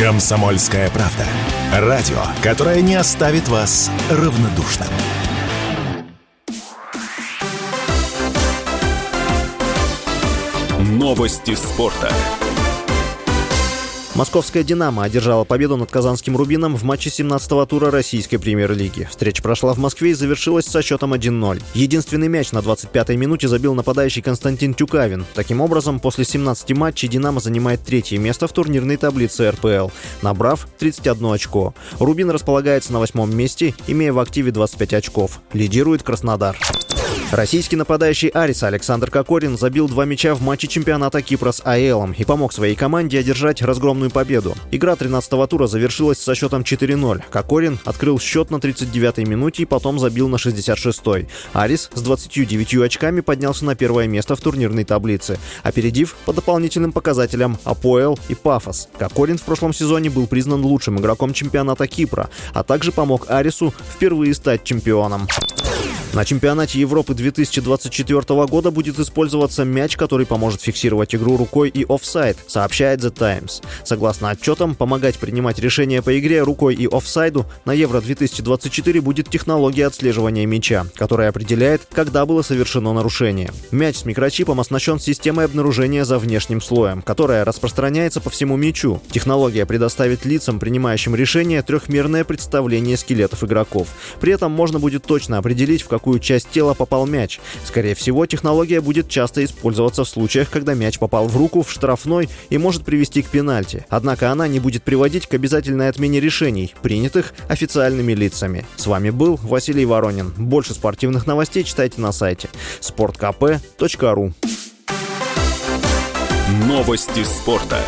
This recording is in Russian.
Комсомольская правда. Радио, которое не оставит вас равнодушным. Новости спорта. Московская «Динамо» одержала победу над казанским «Рубином» в матче 17-го тура российской премьер-лиги. Встреча прошла в Москве и завершилась со счетом 1-0. Единственный мяч на 25-й минуте забил нападающий Константин Тюкавин. Таким образом, после 17 матчей «Динамо» занимает третье место в турнирной таблице РПЛ, набрав 31 очко. «Рубин» располагается на восьмом месте, имея в активе 25 очков. Лидирует Краснодар. Российский нападающий Арис Александр Кокорин забил два мяча в матче чемпионата Кипра с АЭЛом и помог своей команде одержать разгромную победу. Игра 13-го тура завершилась со счетом 4-0. Кокорин открыл счет на 39-й минуте и потом забил на 66-й. Арис с 29 очками поднялся на первое место в турнирной таблице, опередив по дополнительным показателям Апоэл и Пафос. Кокорин в прошлом сезоне был признан лучшим игроком чемпионата Кипра, а также помог Арису впервые стать чемпионом. На чемпионате Европы 2024 года будет использоваться мяч, который поможет фиксировать игру рукой и офсайд, сообщает The Times. Согласно отчетам, помогать принимать решения по игре рукой и офсайду на Евро 2024 будет технология отслеживания мяча, которая определяет, когда было совершено нарушение. Мяч с микрочипом оснащен системой обнаружения за внешним слоем, которая распространяется по всему мячу. Технология предоставит лицам, принимающим решения, трехмерное представление скелетов игроков. При этом можно будет точно определить, в каком какую часть тела попал мяч. Скорее всего, технология будет часто использоваться в случаях, когда мяч попал в руку, в штрафной и может привести к пенальти. Однако она не будет приводить к обязательной отмене решений, принятых официальными лицами. С вами был Василий Воронин. Больше спортивных новостей читайте на сайте sportkp.ru Новости спорта.